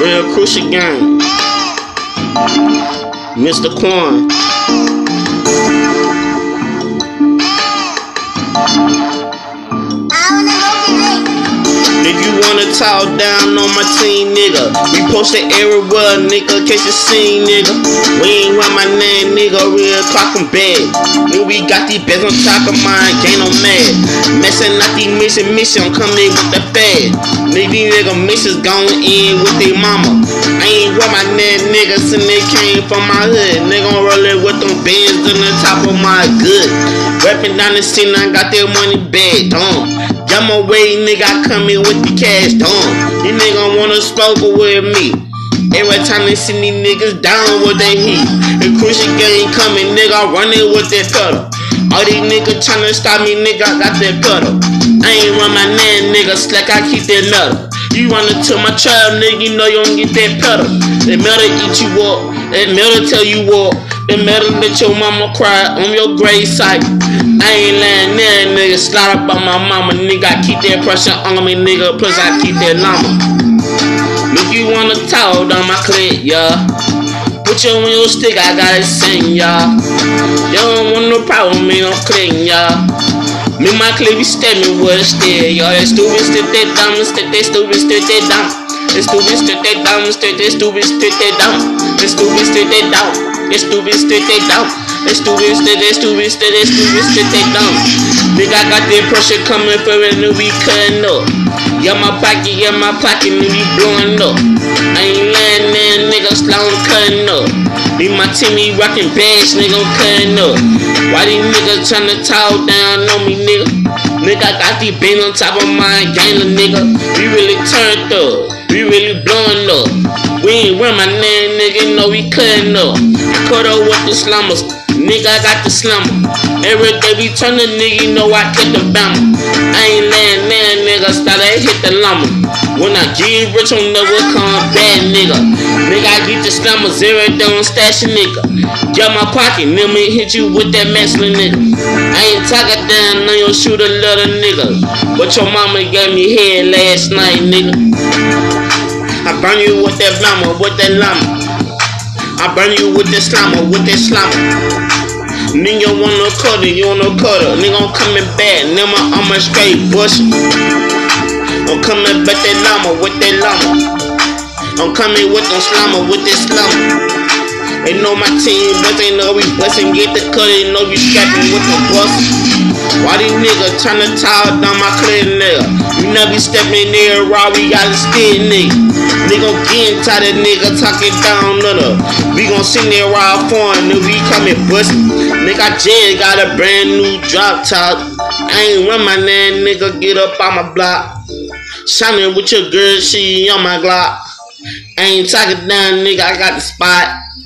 Crucial Gang. Mr. Quan. If you wanna talk down on my team, nigga, we post the everywhere, nigga, case you seen, nigga. We ain't run my name, nigga, real clock and bad. When we got these beds on top of mine, gain on mad. Messing up these mission, mission, I'm coming with the fad. Nigga, these nigga missions going in with their mama. I ain't run my name, niggas, and they came from my hood. Nigga, I'm rolling with them bands on the top of my good. Rapping down the scene, I got their money bad, don't. Got my way, nigga, I come in with the cash, done. These niggas wanna smoke with me. Every time they see these niggas down with their heat. The Christian gang coming, nigga, I'm running with that pedal. All these niggas tryna stop me, nigga, I got that pedal. I ain't run my name, nigga, slack, I keep that nutter. You run into my child, nigga, you know you don't get that pedal. That metal eat you up, that metal tell you what. That metal let your mama cry on your grave site. I ain't lying there, nigga. Slide up on my mama, nigga. I keep that pressure on me, nigga. Plus, I keep that llama. If you wanna talk on my clip, yeah. Put your on your stick, I gotta sing, y'all. You don't want no problem, me, I'm clean, y'all. Me, my clip, we stepping with a steer, y'all. That stupid, stick that dumb, stick that stupid, stick that dumb. That stupid, stick that dumb, stick that stupid, stick that dumb. That stupid, stick that dumb. That that. That stick that stupid, stick that stupid, stick that dumb. Nigga, I got that pressure coming for it, and we cutting up. Yeah, my pocket, yeah, my pocket, and we blowing up. I ain't lying there, nigga, slow cutting up. Me, my team, me rockin' bags, nigga, I'm cutting up. Why these niggas tryna talk down on me, nigga? Nigga, I got these bands on top of my gang, nigga. We really turned up. We really blowing up. We ain't run my name, nigga, no, we up. I cut up with the slummers. Nigga, I got the slumber. Every day we turn the nigga, you know I kept the bammer. I ain't laying there, nigga, start to hit the lumber. When I get rich, I'm never come bad, nigga. Nigga, I get the slummers, every day I'm stashing, nigga. Get my pocket, me hit you with that masculine nigga. I ain't talking down on your shoot a little nigga. But your mama gave me head last night, nigga. I burn you with that llama, with that llama. I burn you with this slammer, with this slammer. Nigga wanna cut it, you wanna cut it. Nigga I'm coming back, nigga I'm a straight bush. I'm coming back that llama, with that llama. I'm coming with the slammer, with this slammer. They know my team, but they know we bustin', get the cut, they know we strapping with the bus. Why these niggas tryna talk down my clear nigga? You never be stepping there, raw, we got a still nigga. Nigga getting tired of nigga talking down on her. We gon' sing that raw foreign, nigga, we coming bust. Nigga, just got a brand new drop top. I ain't run my name, nigga, get up on my block. Shining with your girl, she on my Glock. I ain't talking down, nigga, I got the spot.